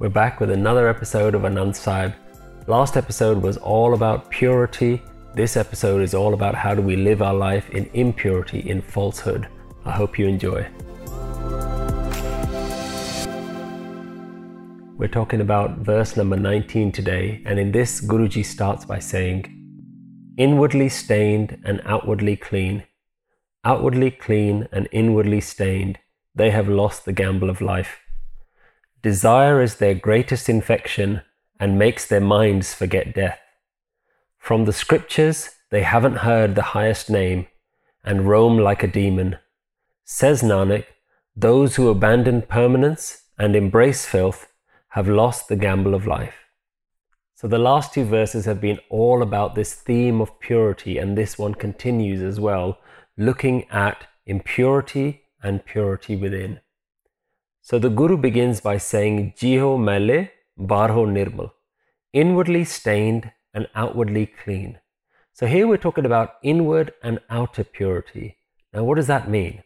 We're back with another episode of Anand Sahib. Last episode was all about purity. This episode is all about how do we live our life in impurity, in falsehood. I hope you enjoy. We're talking about verse number 19 today, and in this, Guruji starts by saying, Inwardly stained and outwardly clean, outwardly clean and inwardly stained, they have lost the gamble of life. Desire is their greatest infection and makes their minds forget death. From the scriptures, they haven't heard the highest name and roam like a demon. Says Nanak, those who abandon permanence and embrace filth have lost the gamble of life. So the last two verses have been all about this theme of purity, and this one continues as well, looking at impurity and purity within. So the Guru begins by saying, Jiho mele barho nirmal, inwardly stained and outwardly clean. So here we're talking about inward and outer purity. Now, what does that mean?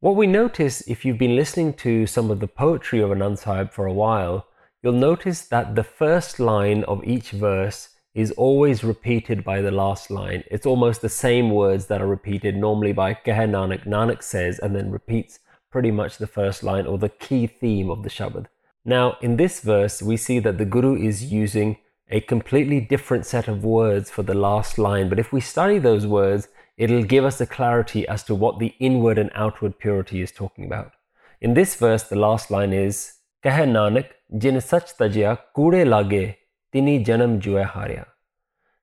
What we notice if you've been listening to some of the poetry of Anand Sahib for a while, you'll notice that the first line of each verse is always repeated by the last line. It's almost the same words that are repeated normally by Keh Nanak. Nanak says and then repeats pretty much the first line or the key theme of the Shabad. Now, in this verse, we see that the Guru is using a completely different set of words for the last line. But if we study those words, it'll give us a clarity as to what the inward and outward purity is talking about. In this verse, the last line is Keh Nanak, jin sach tajya kude lage tini janam jue harya.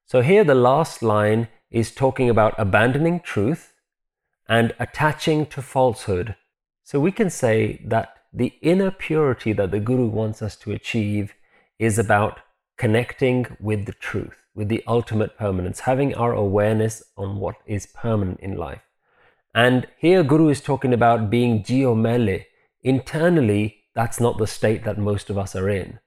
So here the last line is talking about abandoning truth and attaching to falsehood. So we can say that the inner purity that the Guru wants us to achieve is about connecting with the truth, with the ultimate permanence, having our awareness on what is permanent in life. And here Guru is talking about being geomele. Internally, that's not the state that most of us are in.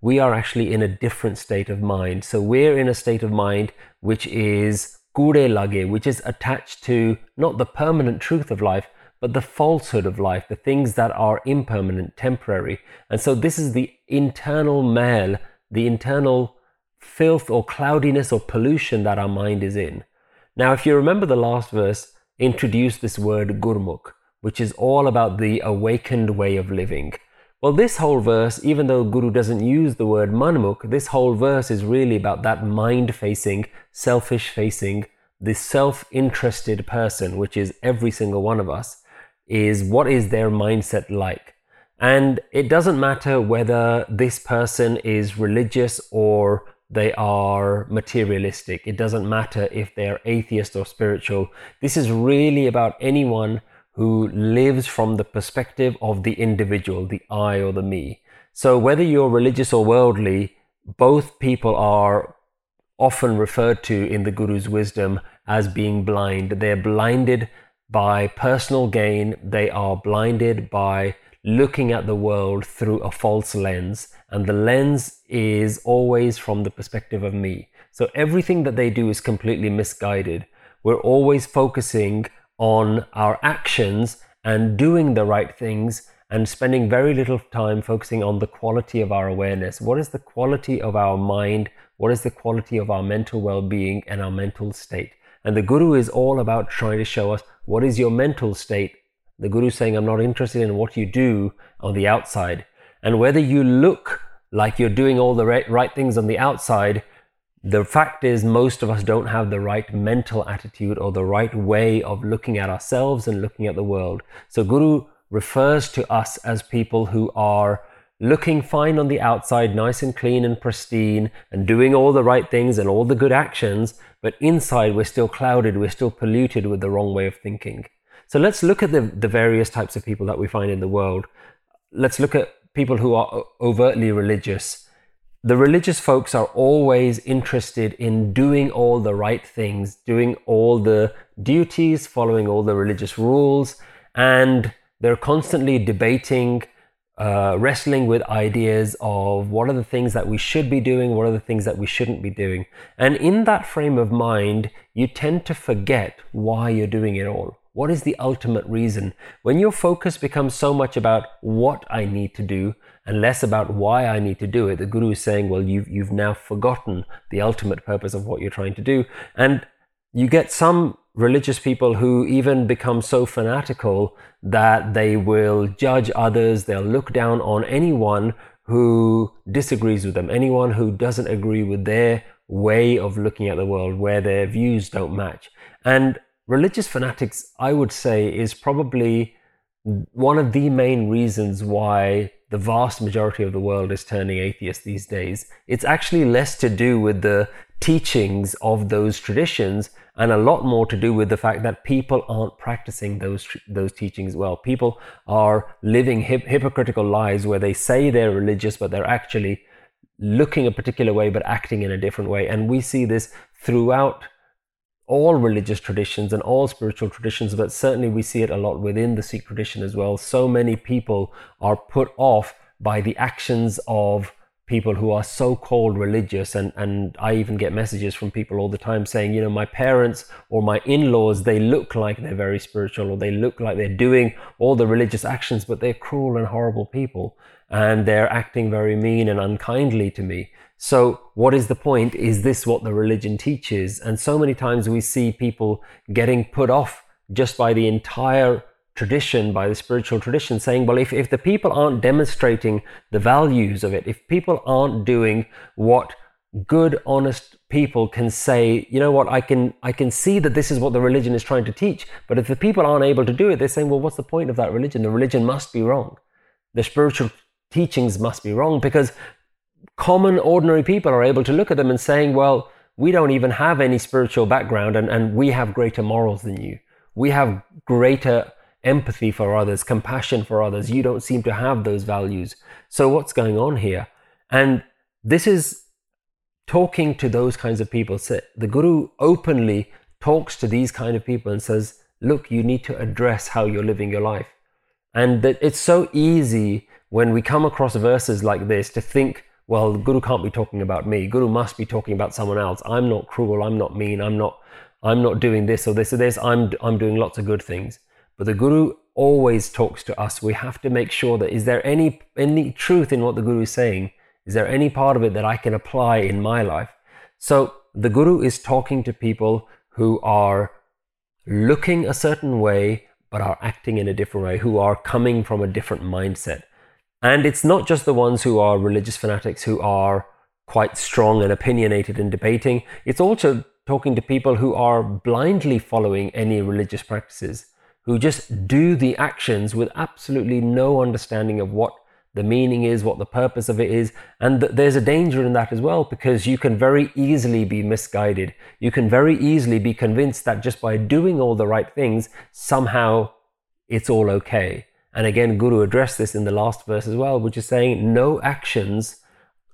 We are actually in a different state of mind. So we're in a state of mind which is kure lage, which is attached to not the permanent truth of life, but the falsehood of life, the things that are impermanent, temporary. And so this is the internal male, the internal filth or cloudiness or pollution that our mind is in. Now, if you remember the last verse, introduced this word gurmukh, which is all about the awakened way of living. Well, this whole verse, even though Guru doesn't use the word manmukh, this whole verse is really about that mind facing, selfish facing, the self interested person, which is every single one of us, is what is their mindset like? And it doesn't matter whether this person is religious or they are materialistic. It doesn't matter if they're atheist or spiritual. This is really about anyone who lives from the perspective of the individual, the I or the me. So whether you're religious or worldly, both people are often referred to in the Guru's wisdom as being blind. They're blinded by personal gain, they are blinded by looking at the world through a false lens, and the lens is always from the perspective of me. So everything that they do is completely misguided. We're always focusing on our actions and doing the right things and spending very little time focusing on the quality of our awareness. What is the quality of our mind? What is the quality of our mental well being and our mental state? And the Guru is all about trying to show us what is your mental state. The Guru is saying, I'm not interested in what you do on the outside. And whether you look like you're doing all the right, right things on the outside, the fact is, most of us don't have the right mental attitude or the right way of looking at ourselves and looking at the world. So, Guru refers to us as people who are looking fine on the outside, nice and clean and pristine, and doing all the right things and all the good actions, but inside we're still clouded, we're still polluted with the wrong way of thinking. So, let's look at the, the various types of people that we find in the world. Let's look at people who are overtly religious the religious folks are always interested in doing all the right things, doing all the duties, following all the religious rules, and they're constantly debating, uh, wrestling with ideas of what are the things that we should be doing, what are the things that we shouldn't be doing. And in that frame of mind, you tend to forget why you're doing it all. What is the ultimate reason? When your focus becomes so much about what I need to do and less about why I need to do it, the Guru is saying, well, you've, you've now forgotten the ultimate purpose of what you're trying to do. And you get some religious people who even become so fanatical that they will judge others, they'll look down on anyone who disagrees with them, anyone who doesn't agree with their way of looking at the world, where their views don't match. And religious fanatics, I would say, is probably one of the main reasons why the vast majority of the world is turning atheist these days. It's actually less to do with the teachings of those traditions and a lot more to do with the fact that people aren't practicing those those teachings well. People are living hip, hypocritical lives where they say they're religious, but they're actually looking a particular way but acting in a different way. And we see this throughout all religious traditions and all spiritual traditions, but certainly we see it a lot within the Sikh tradition as well. So many people are put off by the actions of people who are so called religious and and I even get messages from people all the time saying you know my parents or my in-laws they look like they're very spiritual or they look like they're doing all the religious actions but they're cruel and horrible people and they're acting very mean and unkindly to me. So what is the point? Is this what the religion teaches? And so many times we see people getting put off just by the entire tradition, by the spiritual tradition, saying, well, if, if the people aren't demonstrating the values of it, if people aren't doing what good, honest people can say, you know what, I can I can see that this is what the religion is trying to teach. But if the people aren't able to do it, they're saying, well, what's the point of that religion? The religion must be wrong. The spiritual teachings must be wrong because common, ordinary people are able to look at them and saying, well, we don't even have any spiritual background and, and we have greater morals than you. We have greater empathy for others, compassion for others. You don't seem to have those values. So, what's going on here? And this is talking to those kinds of people. So the Guru openly talks to these kind of people and says, Look, you need to address how you're living your life. And it's so easy when we come across verses like this to think, well, the Guru can't be talking about me. Guru must be talking about someone else. I'm not cruel. I'm not mean. I'm not. I'm not doing this or this or this. I'm I'm doing lots of good things. But the Guru always talks to us. We have to make sure that is there any any truth in what the Guru is saying? Is there any part of it that I can apply in my life? So the Guru is talking to people who are looking a certain way but are acting in a different way, who are coming from a different mindset. And it's not just the ones who are religious fanatics who are quite strong and opinionated in debating. It's also talking to people who are blindly following any religious practices who just do the actions with absolutely no understanding of what the meaning is, what the purpose of it is. And th- there's a danger in that as well because you can very easily be misguided. You can very easily be convinced that just by doing all the right things, somehow it's all okay. And again, Guru addressed this in the last verse as well, which is saying no actions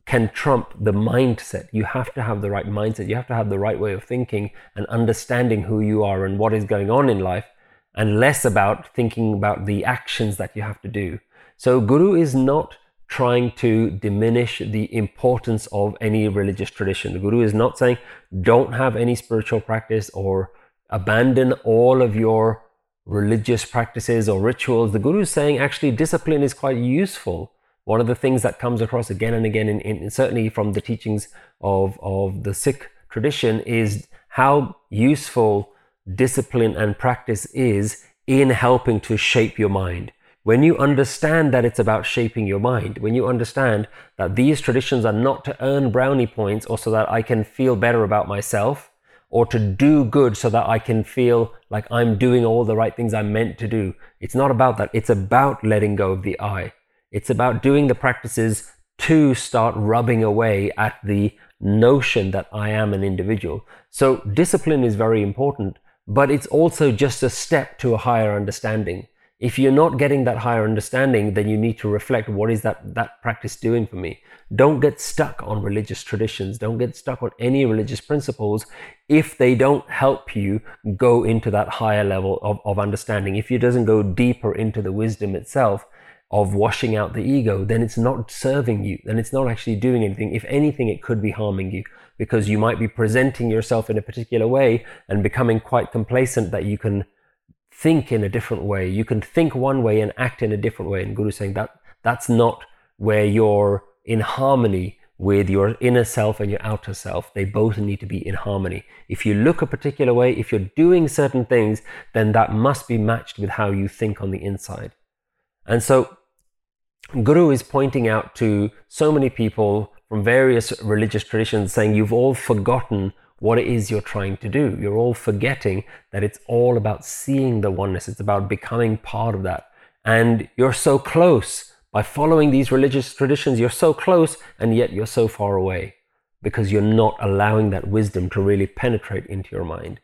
can trump the mindset. You have to have the right mindset. You have to have the right way of thinking and understanding who you are and what is going on in life and less about thinking about the actions that you have to do. So, Guru is not trying to diminish the importance of any religious tradition. The Guru is not saying don't have any spiritual practice or abandon all of your religious practices or rituals. The Guru is saying actually discipline is quite useful. One of the things that comes across again and again, in, in certainly from the teachings of, of the Sikh tradition, is how useful discipline and practice is in helping to shape your mind. When you understand that it's about shaping your mind, when you understand that these traditions are not to earn brownie points or so that I can feel better about myself or to do good so that I can feel like I'm doing all the right things I'm meant to do. It's not about that. It's about letting go of the I. It's about doing the practices to start rubbing away at the notion that I am an individual. So discipline is very important but it's also just a step to a higher understanding. If you're not getting that higher understanding, then you need to reflect what is that, that practice doing for me? Don't get stuck on religious traditions. Don't get stuck on any religious principles if they don't help you go into that higher level of, of understanding. If it doesn't go deeper into the wisdom itself, of washing out the ego, then it's not serving you. Then it's not actually doing anything. If anything, it could be harming you because you might be presenting yourself in a particular way and becoming quite complacent that you can think in a different way. You can think one way and act in a different way. And Guru saying that that's not where you're in harmony with your inner self and your outer self. They both need to be in harmony. If you look a particular way, if you're doing certain things, then that must be matched with how you think on the inside. And so, Guru is pointing out to so many people from various religious traditions saying, You've all forgotten what it is you're trying to do. You're all forgetting that it's all about seeing the oneness, it's about becoming part of that. And you're so close by following these religious traditions, you're so close and yet you're so far away because you're not allowing that wisdom to really penetrate into your mind.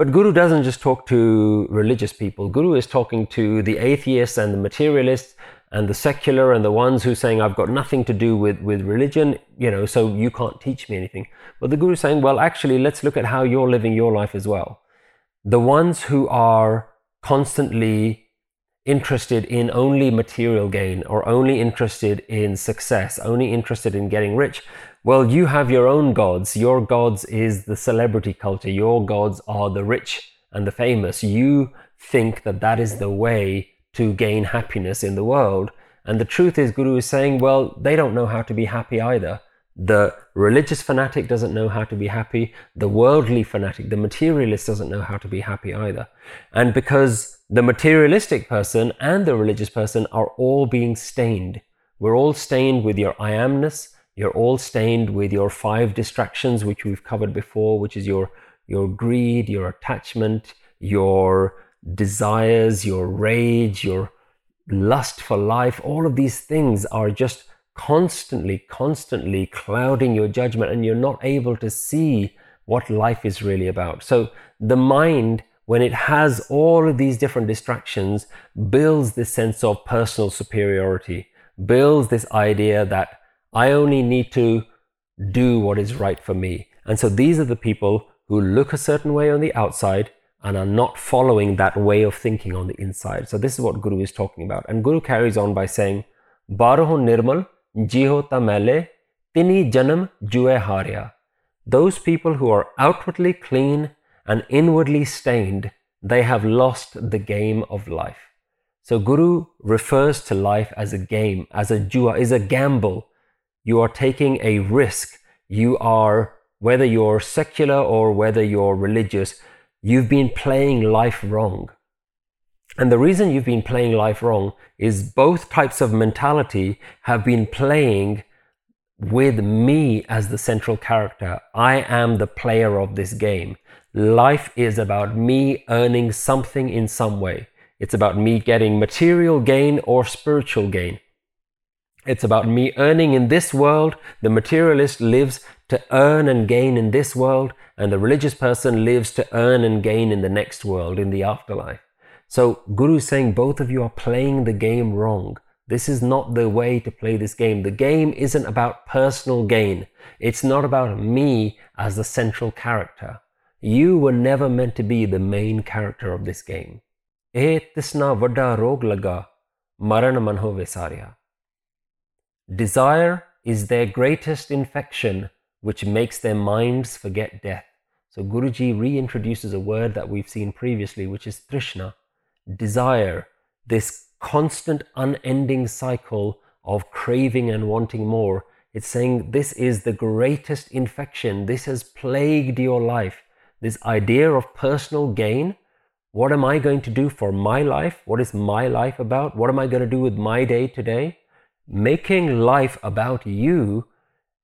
But Guru doesn't just talk to religious people. Guru is talking to the atheists and the materialists and the secular and the ones who are saying I've got nothing to do with, with religion, you know, so you can't teach me anything. But the Guru is saying, well, actually, let's look at how you're living your life as well. The ones who are constantly interested in only material gain or only interested in success, only interested in getting rich, well, you have your own gods. Your gods is the celebrity culture. Your gods are the rich and the famous. You think that that is the way to gain happiness in the world. And the truth is, Guru is saying, well, they don't know how to be happy either. The religious fanatic doesn't know how to be happy. The worldly fanatic, the materialist, doesn't know how to be happy either. And because the materialistic person and the religious person are all being stained, we're all stained with your I amness, you're all stained with your five distractions, which we've covered before, which is your, your greed, your attachment, your desires, your rage, your lust for life, all of these things are just constantly, constantly clouding your judgment, and you're not able to see what life is really about. So the mind, when it has all of these different distractions, builds this sense of personal superiority, builds this idea that I only need to do what is right for me. And so these are the people who look a certain way on the outside and are not following that way of thinking on the inside. So this is what Guru is talking about. And Guru carries on by saying, Baroho nirmal jiho tamele tini janam jue harya. Those people who are outwardly clean and inwardly stained, they have lost the game of life. So Guru refers to life as a game, as a jua, is a gamble. You are taking a risk. You are, whether you're secular or whether you're religious, you've been playing life wrong. And the reason you've been playing life wrong is both types of mentality have been playing with me as the central character. I am the player of this game. Life is about me earning something in some way. It's about me getting material gain or spiritual gain. It's about me earning in this world. The materialist lives to earn and gain in this world, and the religious person lives to earn and gain in the next world, in the afterlife. So, Guru is saying both of you are playing the game wrong. This is not the way to play this game. The game isn't about personal gain. It's not about me as the central character. You were never meant to be the main character of this game. Desire is their greatest infection which makes their minds forget death. So Guruji reintroduces a word that we've seen previously, which is Trishna, desire, this constant unending cycle of craving and wanting more. It's saying this is the greatest infection. This has plagued your life. This idea of personal gain. What am I going to do for my life? What is my life about? What am I going to do with my day today? Making life about you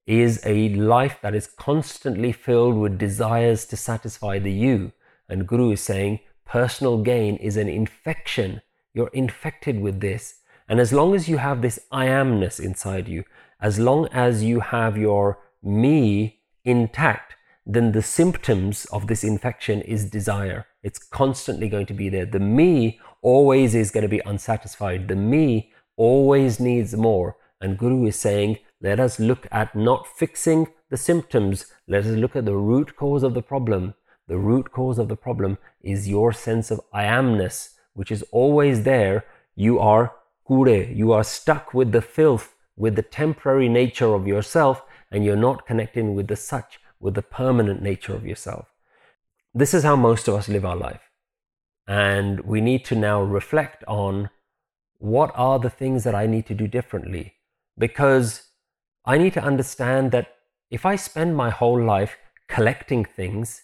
is a life that is constantly filled with desires to satisfy the you. And Guru is saying personal gain is an infection. You're infected with this. And as long as you have this I amness inside you, as long as you have your me intact, then the symptoms of this infection is desire. It's constantly going to be there. The me always is going to be unsatisfied. The me always needs more. And Guru is saying, let us look at not fixing the symptoms. Let us look at the root cause of the problem. The root cause of the problem is your sense of I amness, which is always there. You are kure. You are stuck with the filth, with the temporary nature of yourself, and you're not connecting with the sach, with the permanent nature of yourself. This is how most of us live our life. And we need to now reflect on what are the things that I need to do differently. Because I need to understand that if I spend my whole life collecting things,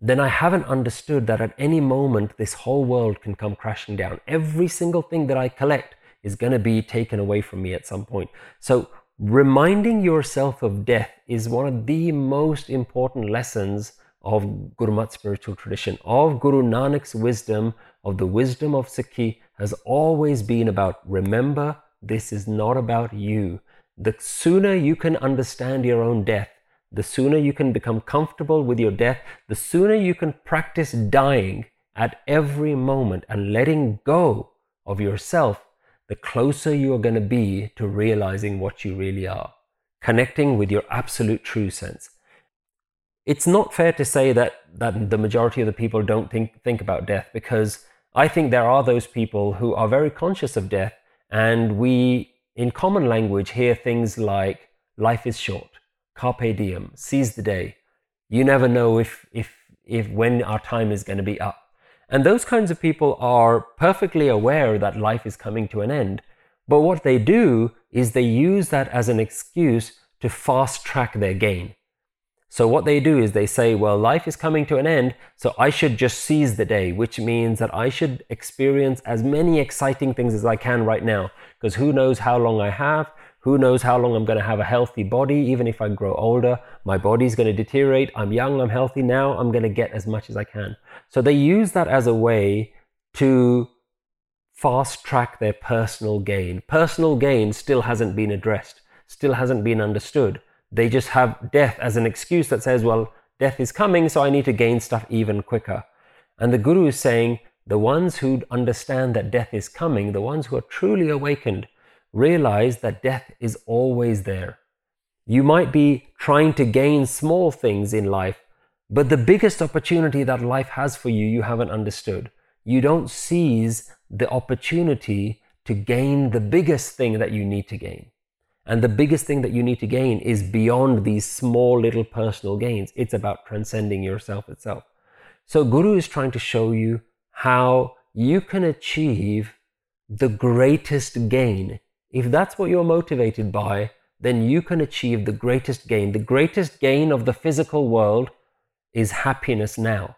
then I haven't understood that at any moment this whole world can come crashing down. Every single thing that I collect is going to be taken away from me at some point. So, reminding yourself of death is one of the most important lessons of Gurmat spiritual tradition, of Guru Nanak's wisdom, of the wisdom of Sikhi, has always been about remember, this is not about you. The sooner you can understand your own death, the sooner you can become comfortable with your death, the sooner you can practice dying at every moment and letting go of yourself, the closer you are going to be to realizing what you really are, connecting with your absolute true sense. It's not fair to say that, that the majority of the people don't think, think about death because I think there are those people who are very conscious of death, and we, in common language, hear things like life is short, carpe diem, seize the day. You never know if, if, if when our time is going to be up. And those kinds of people are perfectly aware that life is coming to an end. But what they do is they use that as an excuse to fast track their gain. So what they do is they say, well, life is coming to an end, so I should just seize the day, which means that I should experience as many exciting things as I can right now, because who knows how long I have, who knows how long I'm going to have a healthy body, even if I grow older, my body's going to deteriorate. I'm young, I'm healthy now, I'm going to get as much as I can. So they use that as a way to fast track their personal gain. Personal gain still hasn't been addressed, still hasn't been understood. They just have death as an excuse that says, well, death is coming, so I need to gain stuff even quicker. And the Guru is saying, the ones who understand that death is coming, the ones who are truly awakened, realize that death is always there. You might be trying to gain small things in life, but the biggest opportunity that life has for you, you haven't understood. You don't seize the opportunity to gain the biggest thing that you need to gain. And the biggest thing that you need to gain is beyond these small little personal gains. It's about transcending yourself itself. So Guru is trying to show you how you can achieve the greatest gain. If that's what you're motivated by, then you can achieve the greatest gain. The greatest gain of the physical world is happiness now.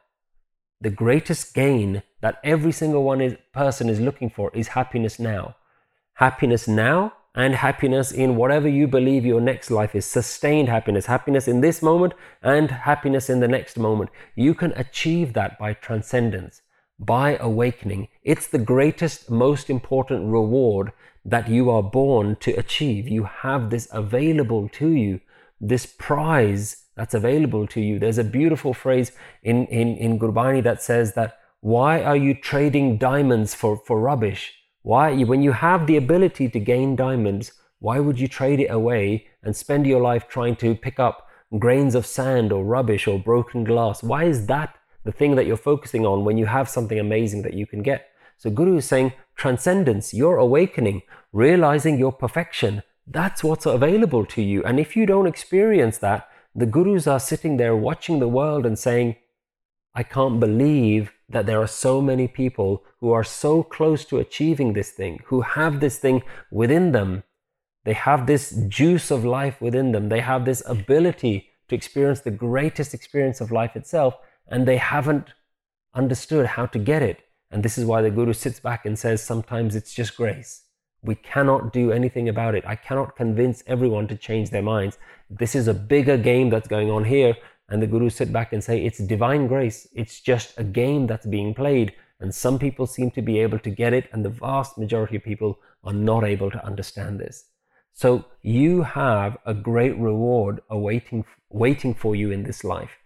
The greatest gain that every single one is, person is looking for is happiness now. Happiness now and happiness in whatever you believe your next life is sustained happiness, happiness in this moment and happiness in the next moment. You can achieve that by transcendence, by awakening. It's the greatest, most important reward that you are born to achieve. You have this available to you, this prize that's available to you. There's a beautiful phrase in, in, in Gurbani that says that, why are you trading diamonds for, for rubbish? Why, when you have the ability to gain diamonds, why would you trade it away and spend your life trying to pick up grains of sand or rubbish or broken glass? Why is that the thing that you're focusing on when you have something amazing that you can get? So Guru is saying transcendence, your awakening, realizing your perfection, that's what's available to you. And if you don't experience that, the Gurus are sitting there watching the world and saying, I can't believe that there are so many people who are so close to achieving this thing, who have this thing within them. They have this juice of life within them. They have this ability to experience the greatest experience of life itself, and they haven't understood how to get it. And this is why the Guru sits back and says, sometimes it's just grace. We cannot do anything about it. I cannot convince everyone to change their minds. This is a bigger game that's going on here and the gurus sit back and say it's divine grace. It's just a game that's being played. And some people seem to be able to get it and the vast majority of people are not able to understand this. So you have a great reward awaiting waiting for you in this life.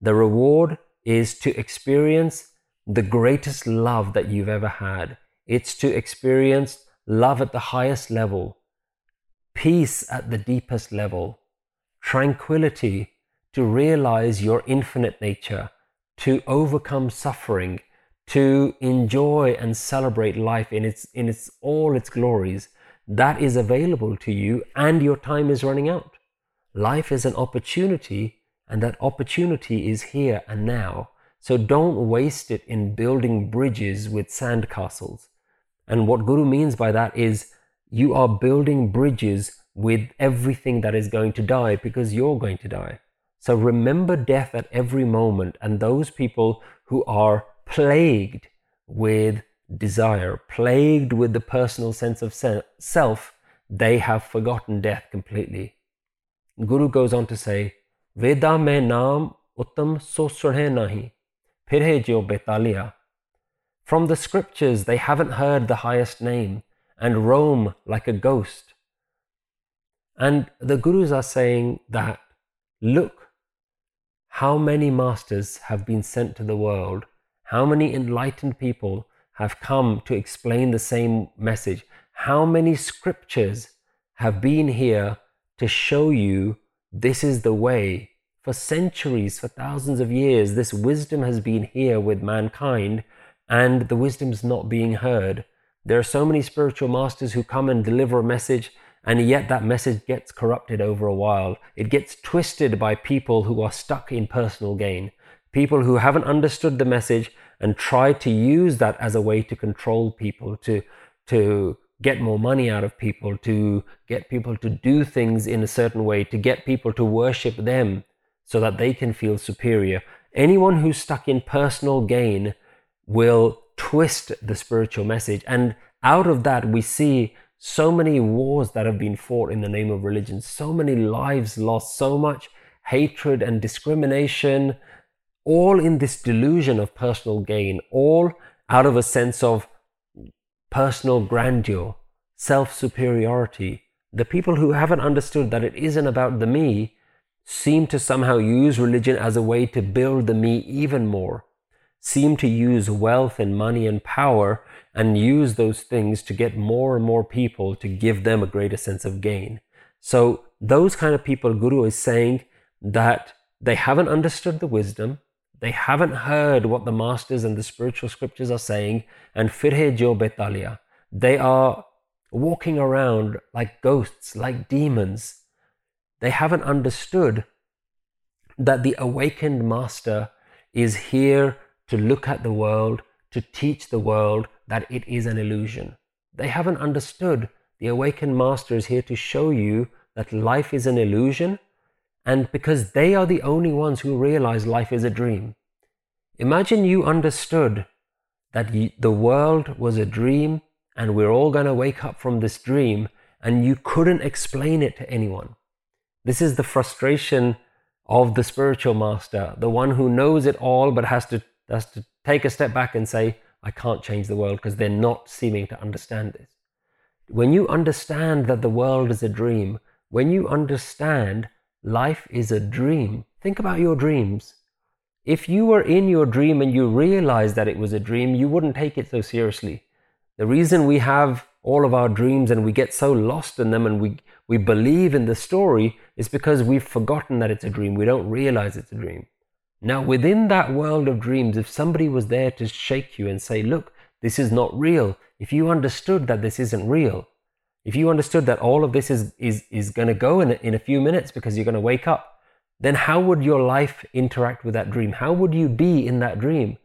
The reward is to experience the greatest love that you've ever had. It's to experience love at the highest level peace at the deepest level tranquility to realize your infinite nature, to overcome suffering, to enjoy and celebrate life in its in its all its glories that is available to you and your time is running out life is an opportunity and that opportunity is here and now So don't waste it in building bridges with sandcastles. And what Guru means by that is you are building bridges with everything that is going to die because you're going to die. So remember death at every moment. And those people who are plagued with desire, plagued with the personal sense of self, they have forgotten death completely. Guru goes on to say, Veda mein naam uttam so nahi, phir jo betalia. From the scriptures, they haven't heard the highest name and roam like a ghost. And the Gurus are saying that, look, how many masters have been sent to the world, how many enlightened people have come to explain the same message, how many scriptures have been here to show you this is the way. For centuries, for thousands of years, this wisdom has been here with mankind, and the wisdom's not being heard. There are so many spiritual masters who come and deliver a message, and yet that message gets corrupted over a while. It gets twisted by people who are stuck in personal gain, people who haven't understood the message and try to use that as a way to control people, to, to get more money out of people, to get people to do things in a certain way, to get people to worship them so that they can feel superior. Anyone who's stuck in personal gain will twist the spiritual message. And out of that, we see so many wars that have been fought in the name of religion, so many lives lost, so much hatred and discrimination, all in this delusion of personal gain, all out of a sense of personal grandeur, self superiority. The people who haven't understood that it isn't about the me seem to somehow use religion as a way to build the me even more seem to use wealth and money and power and use those things to get more and more people to give them a greater sense of gain. So, those kind of people, Guru is saying that they haven't understood the wisdom, they haven't heard what the masters and the spiritual scriptures are saying, and firhe jo betalia. They are walking around like ghosts, like demons. They haven't understood that the awakened master is here to look at the world, to teach the world that it is an illusion. They haven't understood. The awakened master is here to show you that life is an illusion, and because they are the only ones who realize life is a dream. Imagine you understood that the world was a dream and we're all going to wake up from this dream and you couldn't explain it to anyone. This is the frustration of the spiritual master, the one who knows it all but has to that's to take a step back and say, I can't change the world because they're not seeming to understand this. When you understand that the world is a dream, when you understand life is a dream, think about your dreams. If you were in your dream and you realized that it was a dream, you wouldn't take it so seriously. The reason we have all of our dreams and we get so lost in them and we, we believe in the story is because we've forgotten that it's a dream. We don't realize it's a dream. Now, within that world of dreams, if somebody was there to shake you and say, Look, this is not real, if you understood that this isn't real, if you understood that all of this is, is, is going to go in in a few minutes because you're going to wake up, then how would your life interact with that dream? How would you be in that dream?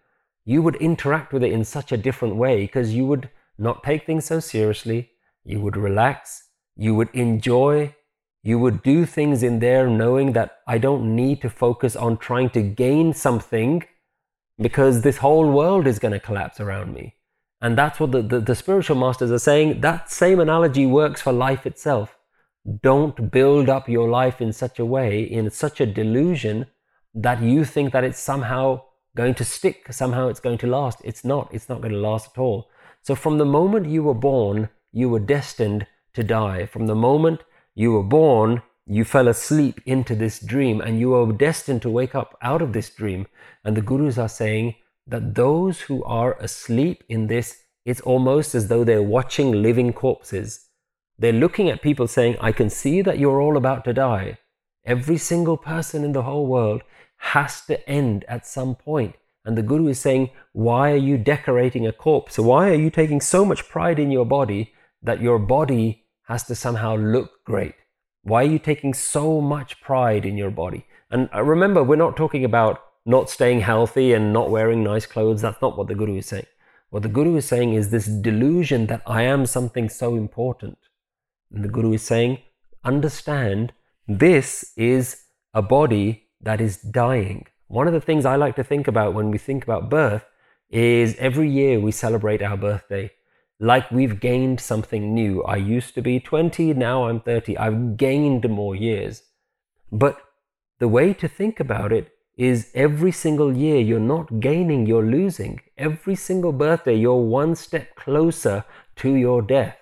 You would interact with it in such a different way because you would not take things so seriously, you would relax, you would enjoy you would do things in there knowing that I don't need to focus on trying to gain something because this whole world is going to collapse around me. And that's what the, the, the, spiritual masters are saying. That same analogy works for life itself. Don't build up your life in such a way, in such a delusion, that you think that it's somehow going to stick, somehow it's going to last. It's not. It's not going to last at all. So from the moment you were born, you were destined to die. From the moment you were born, you fell asleep into this dream, and you are destined to wake up out of this dream. And the gurus are saying that those who are asleep in this, it's almost as though they're watching living corpses. They're looking at people saying, I can see that you're all about to die. Every single person in the whole world has to end at some point. And the Guru is saying, Why are you decorating a corpse? Why are you taking so much pride in your body that your body has to somehow look great? Why are you taking so much pride in your body? And uh, remember, we're not talking about not staying healthy and not wearing nice clothes. That's not what the Guru is saying. What the Guru is saying is this delusion that I am something so important. And the Guru is saying, understand this is a body that is dying. One of the things I like to think about when we think about birth is every year we celebrate our birthday like we've gained something new. I used to be 20, now I'm 30. I've gained more years. But the way to think about it is every single year you're not gaining, you're losing. Every single birthday, you're one step closer to your death.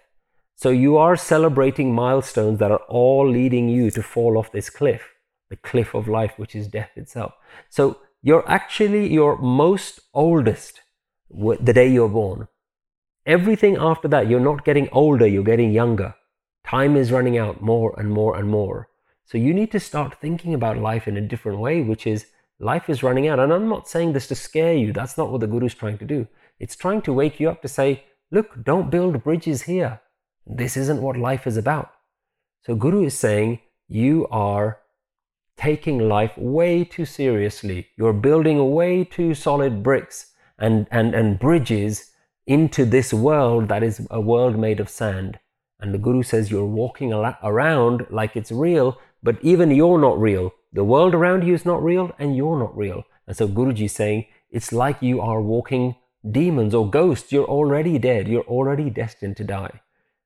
So you are celebrating milestones that are all leading you to fall off this cliff, the cliff of life, which is death itself. So you're actually your most oldest the day you're born. Everything after that, you're not getting older, you're getting younger. Time is running out more and more and more. So you need to start thinking about life in a different way, which is life is running out. And I'm not saying this to scare you. That's not what the Guru is trying to do. It's trying to wake you up to say, look, don't build bridges here. This isn't what life is about. So Guru is saying, you are taking life way too seriously. You're building way too solid bricks and, and, and bridges into this world that is a world made of sand. And the Guru says you're walking around like it's real, but even you're not real. The world around you is not real, and you're not real. And so Guruji is saying it's like you are walking demons or ghosts. You're already dead. You're already destined to die.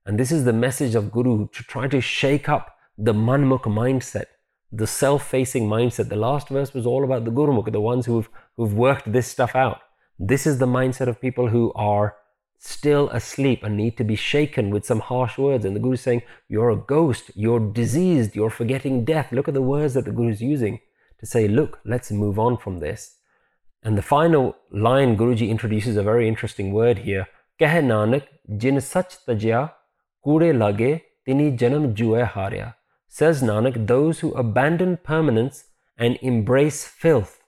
And this is the message of Guru to try to shake up the manmukh mindset, the self-facing mindset. The last verse was all about the Gurumukh, the ones who've who've worked this stuff out. This is the mindset of people who are still asleep and need to be shaken with some harsh words. And the Guru is saying, You're a ghost, you're diseased, you're forgetting death. Look at the words that the Guru is using to say, Look, let's move on from this. And the final line, Guruji introduces a very interesting word here. Keh Nanak, jin sach tajya, kure lage, tini janam jue harya. Says Nanak, those who abandon permanence and embrace filth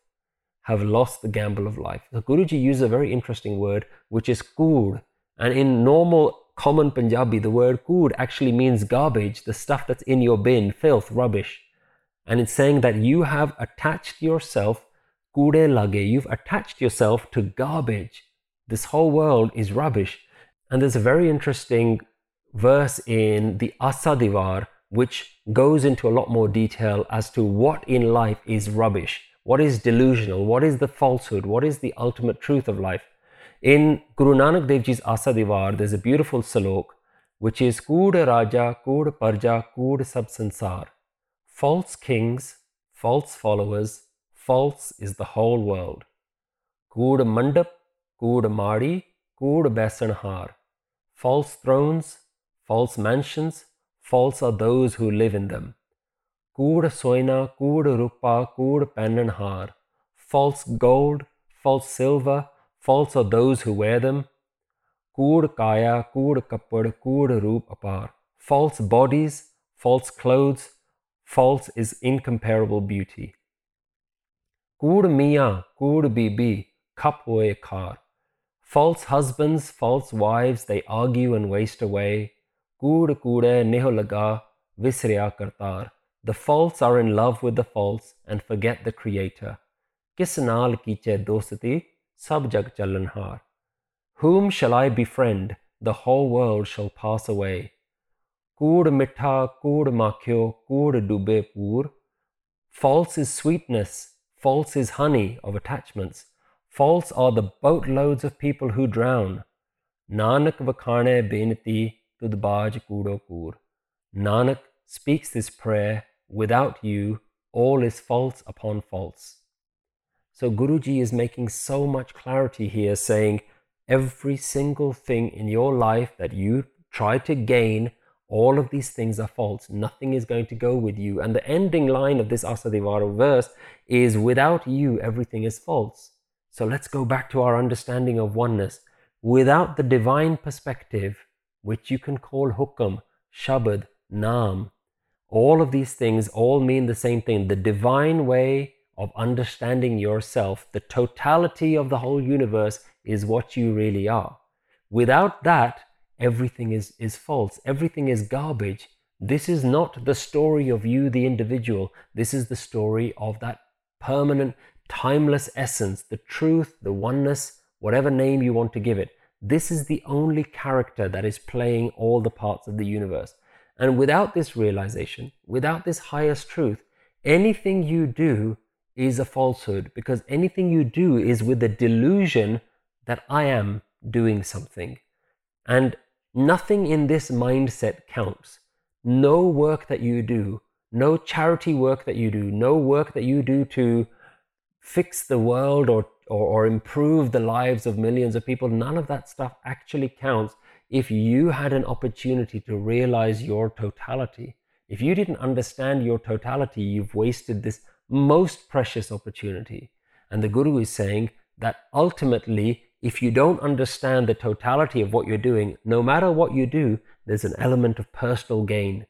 have lost the gamble of life. The Guruji uses a very interesting word, which is kood. And in normal common Punjabi, the word kood actually means garbage, the stuff that's in your bin, filth, rubbish. And it's saying that you have attached yourself, kude lage, you've attached yourself to garbage. This whole world is rubbish. And there's a very interesting verse in the Asa Di Var, which goes into a lot more detail as to what in life is rubbish. What is delusional? What is the falsehood? What is the ultimate truth of life? In Guru Nanak Dev Ji's Asa Di Var, there's a beautiful salok which is Kood Raja, Kood Parja, Kood Sab Sansar. False kings, false followers, false is the whole world. Kood Mandap, Kood Madi, Kood Besanhar. False thrones, false mansions, false are those who live in them. Kood soina, kood rupa, kood penanhar. False gold, false silver, false are those who wear them. Kood kaya, kood kapad, kood roop. False bodies, false clothes, false is incomparable beauty. Kood miya, kood bibi, kap hoye kar. False husbands, false wives, they argue and waste away. Kood kude neho laga, visriya kartar. The false are in love with the false and forget the Creator. Kis naal kiche dostati, sab jag chalanhar. Whom shall I befriend? The whole world shall pass away. Kood mitha, kood makhyo, kood pur. False is sweetness, false is honey of attachments. False are the boatloads of people who drown. Nanak vakhane benati tudbaj kudo kur. Nanak speaks this prayer Without you, all is false upon false. So Guruji is making so much clarity here, saying every single thing in your life that you try to gain, all of these things are false. Nothing is going to go with you. And the ending line of this Asadivara verse is without you, everything is false. So let's go back to our understanding of oneness. Without the divine perspective, which you can call hukam, shabad, naam, all of these things all mean the same thing the divine way of understanding yourself, the totality of the whole universe is what you really are. Without that, everything is, is false, everything is garbage. This is not the story of you, the individual. This is the story of that permanent timeless essence, the truth, the oneness, whatever name you want to give it. This is the only character that is playing all the parts of the universe. And without this realization, without this highest truth, anything you do is a falsehood because anything you do is with the delusion that I am doing something. And nothing in this mindset counts. No work that you do, no charity work that you do, no work that you do to fix the world or, or, or improve the lives of millions of people, none of that stuff actually counts if you had an opportunity to realize your totality. If you didn't understand your totality, you've wasted this most precious opportunity. And the Guru is saying that ultimately, if you don't understand the totality of what you're doing, no matter what you do, there's an element of personal gain.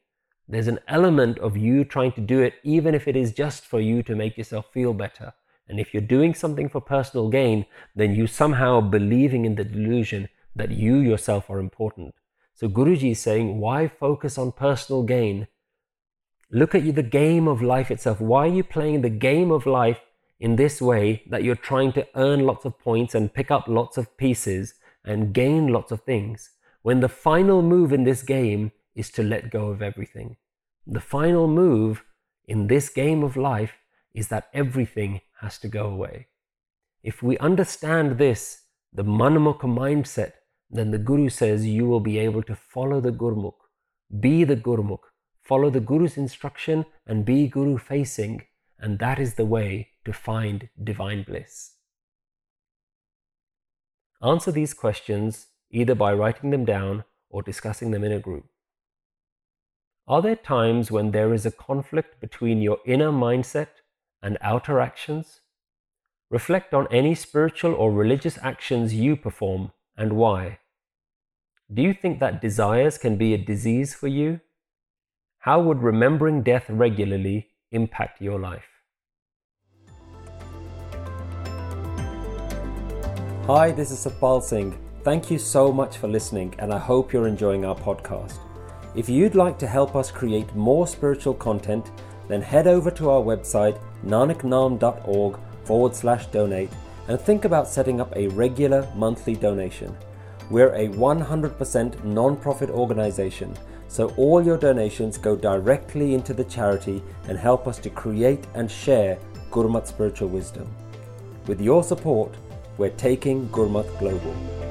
There's an element of you trying to do it, even if it is just for you to make yourself feel better. And if you're doing something for personal gain, then you somehow believing in the delusion that you yourself are important. So Guruji is saying, why focus on personal gain? Look at the game of life itself. Why are you playing the game of life in this way that you're trying to earn lots of points and pick up lots of pieces and gain lots of things when the final move in this game is to let go of everything? The final move in this game of life is that everything has to go away. If we understand this, the Manamukha mindset, then the Guru says you will be able to follow the Gurmukh, be the Gurmukh, follow the Guru's instruction and be Guru facing, and that is the way to find divine bliss. Answer these questions either by writing them down or discussing them in a group. Are there times when there is a conflict between your inner mindset and outer actions? Reflect on any spiritual or religious actions you perform and why. Do you think that desires can be a disease for you? How would remembering death regularly impact your life? Hi, this is Satpal Singh. Thank you so much for listening, and I hope you're enjoying our podcast. If you'd like to help us create more spiritual content, then head over to our website nanaknaam.org forward slash donate and think about setting up a regular monthly donation. We're a 100% non profit organization, so all your donations go directly into the charity and help us to create and share Gurmat spiritual wisdom. With your support, we're taking Gurmat global.